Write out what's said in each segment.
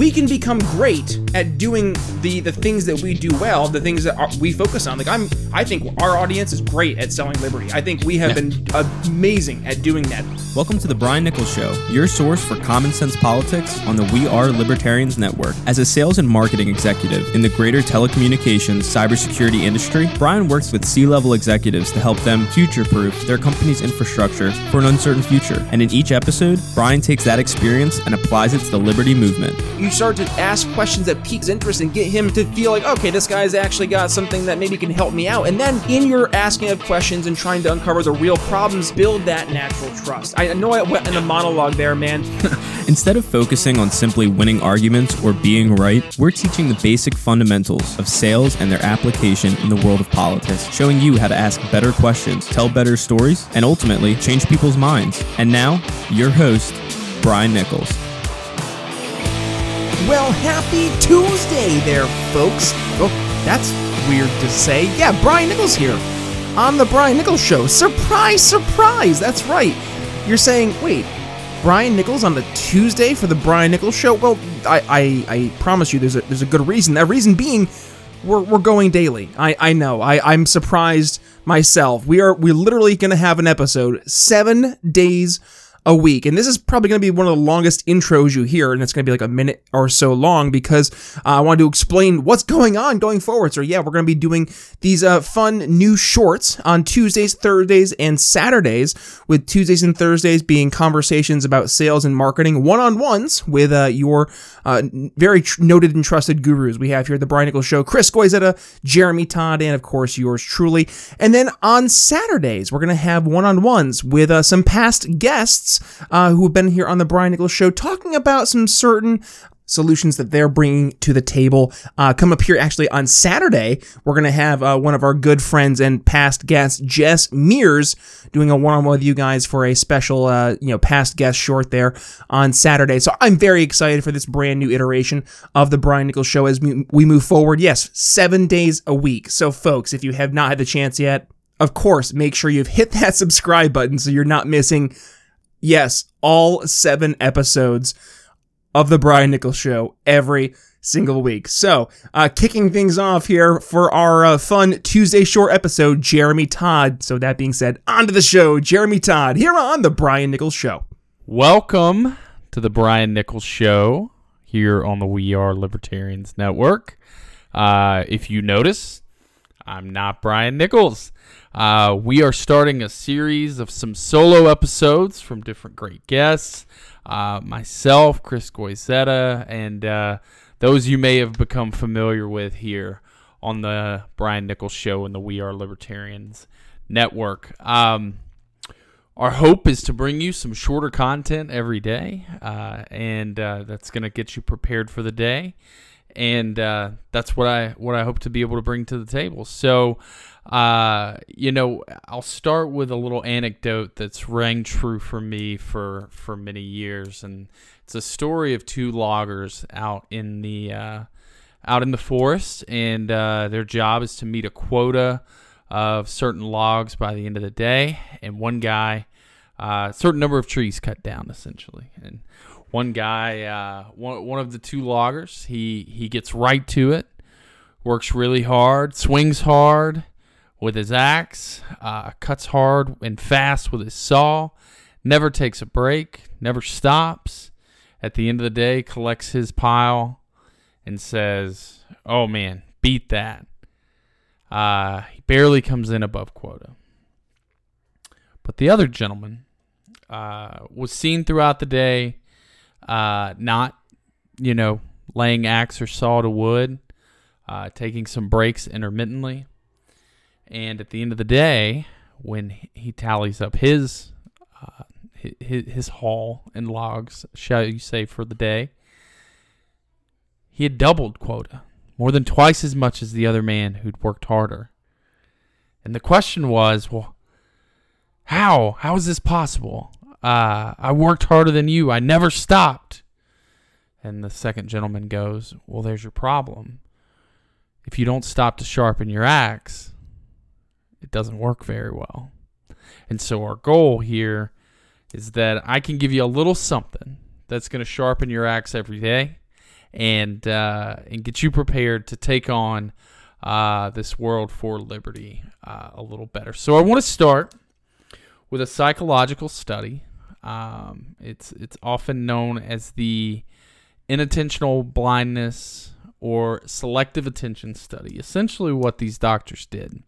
we can become great at doing the the things that we do well, the things that are, we focus on. Like I'm, I think our audience is great at selling liberty. I think we have been amazing at doing that. Welcome to the Brian Nichols Show, your source for common sense politics on the We Are Libertarians Network. As a sales and marketing executive in the greater telecommunications cybersecurity industry, Brian works with C level executives to help them future proof their company's infrastructure for an uncertain future. And in each episode, Brian takes that experience and applies it to the liberty movement. You start to ask questions that pique his interest and get him to feel like, okay, this guy's actually got something that maybe can help me out. And then in your asking of questions and trying to uncover the real problems, build that natural trust. I know I went in a monologue there, man. Instead of focusing on simply winning arguments or being right, we're teaching the basic fundamentals of sales and their application in the world of politics, showing you how to ask better questions, tell better stories, and ultimately change people's minds. And now, your host, Brian Nichols. Well, happy Tuesday there, folks. Oh, that's weird to say. Yeah, Brian Nichols here on the Brian Nichols Show. Surprise, surprise. That's right. You're saying, wait, Brian Nichols on the Tuesday for the Brian Nichols Show? Well, I, I, I promise you, there's a there's a good reason. That reason being, we're, we're going daily. I, I know. I, I'm surprised myself. We are we literally gonna have an episode seven days a week. And this is probably going to be one of the longest intros you hear, and it's going to be like a minute or so long because uh, I wanted to explain what's going on going forward. So, yeah, we're going to be doing these uh, fun new shorts on Tuesdays, Thursdays, and Saturdays, with Tuesdays and Thursdays being conversations about sales and marketing, one on ones with uh, your uh, very tr- noted and trusted gurus. We have here the Brian Nichols Show, Chris Goizetta, Jeremy Todd, and of course, yours truly. And then on Saturdays, we're going to have one on ones with uh, some past guests uh, who have been here on the Brian Nichols Show talking about some certain solutions that they're bringing to the table. Uh, come up here actually on Saturday. We're going to have uh, one of our good friends and past guests, Jess Mears, doing a one-on-one with you guys for a special, uh, you know, past guest short there on Saturday. So I'm very excited for this brand new iteration of the Brian Nichols Show as we move forward. Yes, seven days a week. So folks, if you have not had the chance yet, of course, make sure you've hit that subscribe button so you're not missing Yes, all seven episodes of the Brian Nichols Show every single week. So, uh, kicking things off here for our uh, fun Tuesday short episode, Jeremy Todd. So, that being said, on to the show, Jeremy Todd, here on the Brian Nichols Show. Welcome to the Brian Nichols Show here on the We Are Libertarians Network. Uh, if you notice, I'm not Brian Nichols. Uh, we are starting a series of some solo episodes from different great guests. Uh, myself, Chris Goizetta, and uh, those you may have become familiar with here on the Brian Nichols Show and the We Are Libertarians Network. Um, our hope is to bring you some shorter content every day, uh, and uh, that's going to get you prepared for the day. And uh, that's what I what I hope to be able to bring to the table. So, uh, you know, I'll start with a little anecdote that's rang true for me for for many years, and it's a story of two loggers out in the uh, out in the forest, and uh, their job is to meet a quota of certain logs by the end of the day, and one guy, uh, certain number of trees cut down essentially, and one guy, uh, one one of the two loggers, he he gets right to it, works really hard, swings hard with his axe, uh, cuts hard and fast with his saw, never takes a break, never stops. At the end of the day, collects his pile and says, "Oh man, beat that." Uh, he barely comes in above quota. But the other gentleman uh, was seen throughout the day, uh, not, you know, laying axe or saw to wood, uh, taking some breaks intermittently. And at the end of the day, when he tallies up his uh, his, his haul and logs, shall you say, for the day, he had doubled quota, more than twice as much as the other man who'd worked harder. And the question was, well, how? How is this possible? Uh, I worked harder than you. I never stopped. And the second gentleman goes, Well, there's your problem. If you don't stop to sharpen your axe, it doesn't work very well. And so our goal here is that I can give you a little something that's going to sharpen your axe every day. and uh, and get you prepared to take on uh, this world for liberty uh, a little better. So I want to start with a psychological study. Um, it's it's often known as the inattentional blindness or selective attention study. Essentially, what these doctors did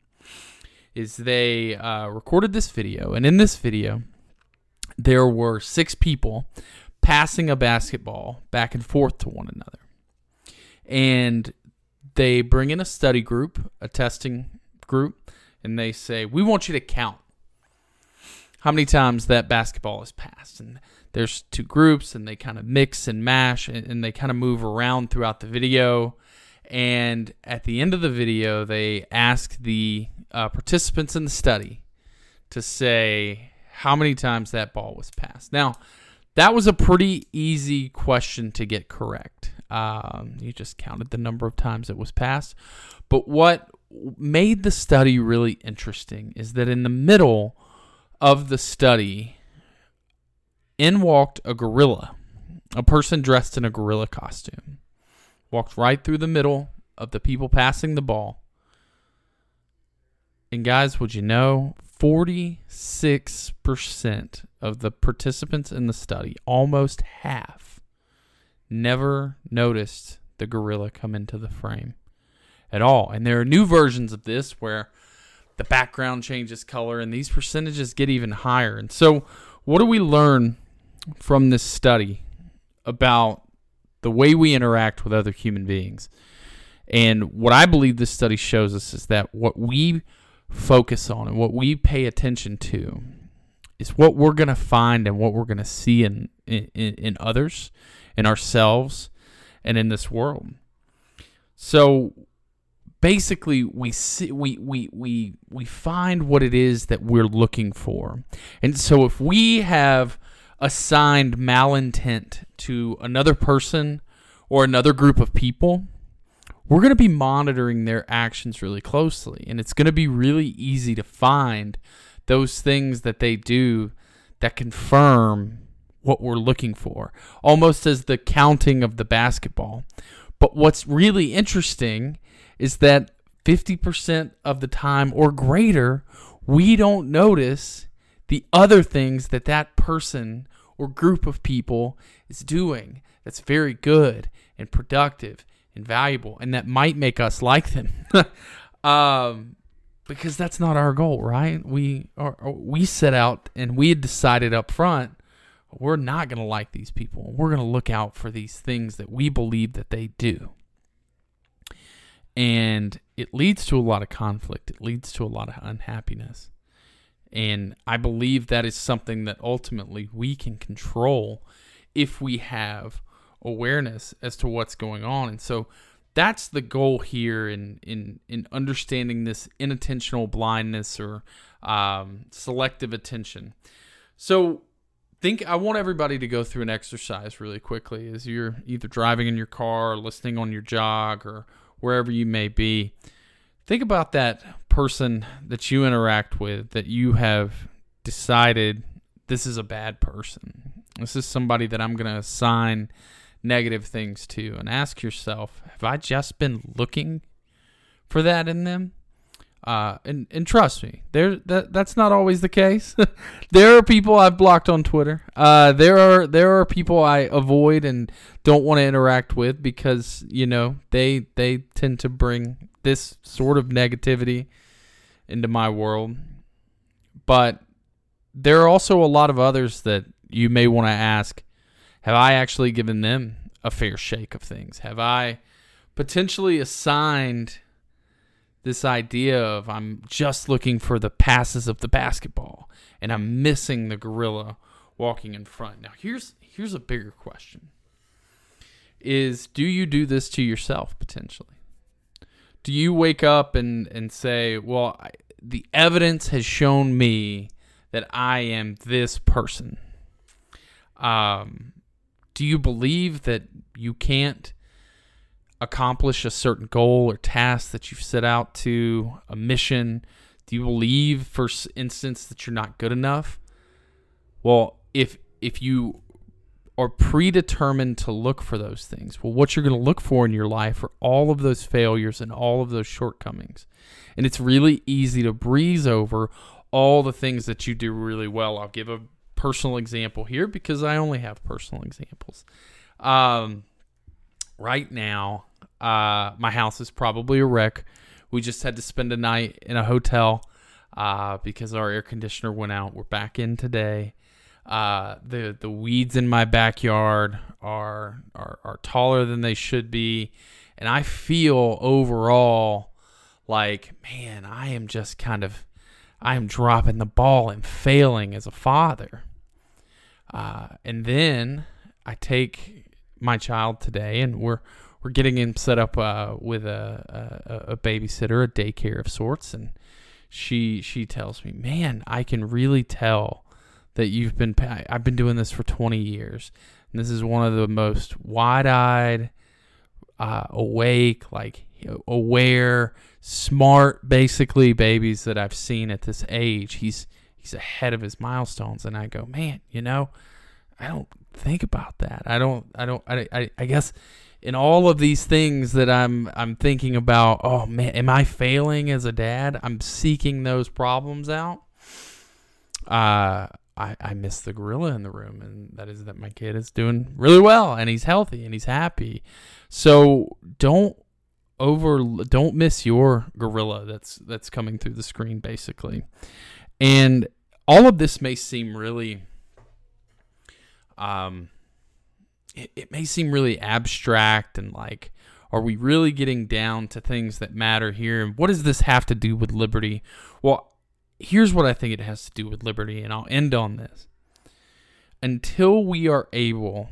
is they uh, recorded this video, and in this video, there were six people passing a basketball back and forth to one another. And they bring in a study group, a testing group, and they say, We want you to count how many times that basketball is passed. And there's two groups, and they kind of mix and mash, and, and they kind of move around throughout the video. And at the end of the video, they ask the uh, participants in the study to say how many times that ball was passed. Now, that was a pretty easy question to get correct. Um, you just counted the number of times it was passed. But what made the study really interesting is that in the middle of the study, in walked a gorilla, a person dressed in a gorilla costume, walked right through the middle of the people passing the ball. And guys, would you know, 46% of the participants in the study, almost half, never noticed the gorilla come into the frame at all. And there are new versions of this where the background changes color and these percentages get even higher. And so, what do we learn from this study about the way we interact with other human beings? And what I believe this study shows us is that what we focus on and what we pay attention to is what we're going to find and what we're going to see in, in, in others, in ourselves, and in this world. So basically we see we, we we we find what it is that we're looking for. And so if we have assigned malintent to another person or another group of people, we're going to be monitoring their actions really closely. And it's going to be really easy to find those things that they do that confirm what we're looking for, almost as the counting of the basketball. But what's really interesting is that 50% of the time or greater, we don't notice the other things that that person or group of people is doing that's very good and productive and valuable and that might make us like them. um, because that's not our goal, right? We are we set out and we had decided up front we're not going to like these people. We're going to look out for these things that we believe that they do. And it leads to a lot of conflict. It leads to a lot of unhappiness. And I believe that is something that ultimately we can control if we have awareness as to what's going on. And so that's the goal here in in in understanding this inattentional blindness or um, selective attention. So think I want everybody to go through an exercise really quickly as you're either driving in your car or listening on your jog or wherever you may be. Think about that person that you interact with that you have decided this is a bad person. This is somebody that I'm going to assign negative things to and ask yourself, have I just been looking for that in them? Uh, and and trust me, there that that's not always the case. there are people I've blocked on Twitter. Uh, there are there are people I avoid and don't want to interact with because you know they they tend to bring this sort of negativity into my world. But there are also a lot of others that you may want to ask have I actually given them a fair shake of things? Have I potentially assigned this idea of I'm just looking for the passes of the basketball and I'm missing the gorilla walking in front? Now, here's here's a bigger question. Is do you do this to yourself potentially? Do you wake up and, and say, well, I, the evidence has shown me that I am this person? Um, do you believe that you can't accomplish a certain goal or task that you've set out to, a mission? Do you believe, for instance, that you're not good enough? Well, if if you are predetermined to look for those things. Well, what you're going to look for in your life are all of those failures and all of those shortcomings. And it's really easy to breeze over all the things that you do really well. I'll give a personal example here because I only have personal examples. Um, right now, uh, my house is probably a wreck. We just had to spend a night in a hotel uh, because our air conditioner went out. We're back in today. Uh, the the weeds in my backyard are, are are taller than they should be, and I feel overall like man, I am just kind of I am dropping the ball and failing as a father. Uh, and then I take my child today, and we're we're getting him set up uh, with a, a, a babysitter, a daycare of sorts, and she she tells me, "Man, I can really tell that you've been I've been doing this for 20 years, and this is one of the most wide-eyed, uh, awake, like aware, smart, basically babies that I've seen at this age. He's he's ahead of his milestones, and I go, man, you know, I don't think about that. I don't. I don't. I. I, I guess." in all of these things that I'm I'm thinking about, oh man, am I failing as a dad? I'm seeking those problems out. Uh I, I miss the gorilla in the room, and that is that my kid is doing really well, and he's healthy, and he's happy. So don't over don't miss your gorilla that's that's coming through the screen, basically. And all of this may seem really, um, it, it may seem really abstract and like, are we really getting down to things that matter here? And what does this have to do with liberty? Well, here's what I think it has to do with liberty, and I'll end on this. Until we are able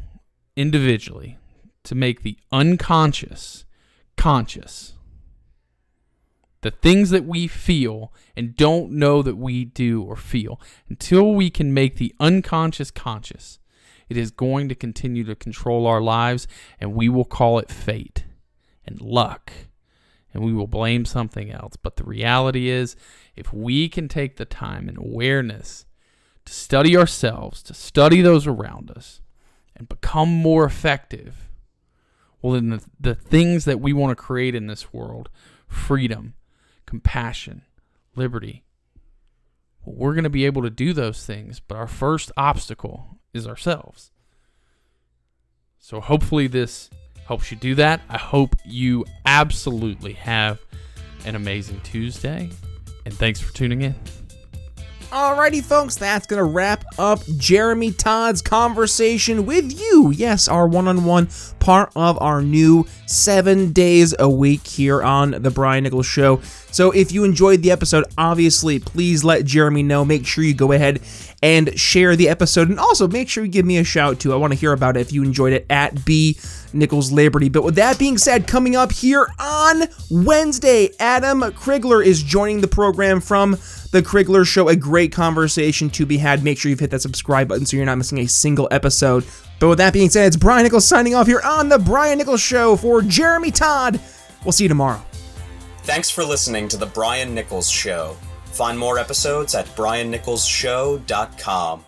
individually to make the unconscious conscious, the things that we feel and don't know that we do or feel, until we can make the unconscious conscious, it is going to continue to control our lives, and we will call it fate and luck and we will blame something else. But the reality is, if we can take the time and awareness to study ourselves, to study those around us, and become more effective, well, then the, the things that we want to create in this world freedom, compassion, liberty well, we're going to be able to do those things, but our first obstacle is ourselves. So hopefully, this helps you do that. I hope you absolutely have an amazing Tuesday, and thanks for tuning in. Alrighty, folks, that's going to wrap up Jeremy Todd's conversation with you. Yes, our one on one part of our new seven days a week here on The Brian Nichols Show. So, if you enjoyed the episode, obviously, please let Jeremy know. Make sure you go ahead and share the episode. And also, make sure you give me a shout too. I want to hear about it if you enjoyed it at B Nichols Liberty. But with that being said, coming up here on Wednesday, Adam Crigler is joining the program from The Crigler Show. A great conversation to be had. Make sure you've hit that subscribe button so you're not missing a single episode. But with that being said, it's Brian Nichols signing off here on The Brian Nichols Show for Jeremy Todd. We'll see you tomorrow. Thanks for listening to The Brian Nichols Show. Find more episodes at briannicholsshow.com.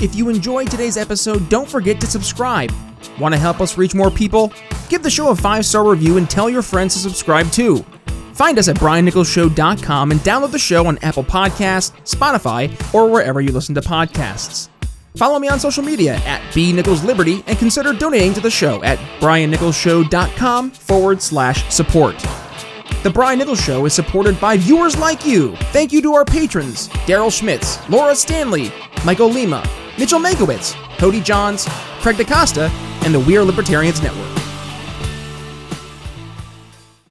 If you enjoyed today's episode, don't forget to subscribe. Want to help us reach more people? Give the show a five star review and tell your friends to subscribe too. Find us at briannicholsshow.com and download the show on Apple Podcasts, Spotify, or wherever you listen to podcasts. Follow me on social media at B Nichols Liberty and consider donating to the show at briannicholsshow.com forward slash support. The Brian Nichols Show is supported by viewers like you. Thank you to our patrons Daryl Schmitz, Laura Stanley, Michael Lima, Mitchell Mankiewicz, Cody Johns, Craig DaCosta, and the We Are Libertarians Network.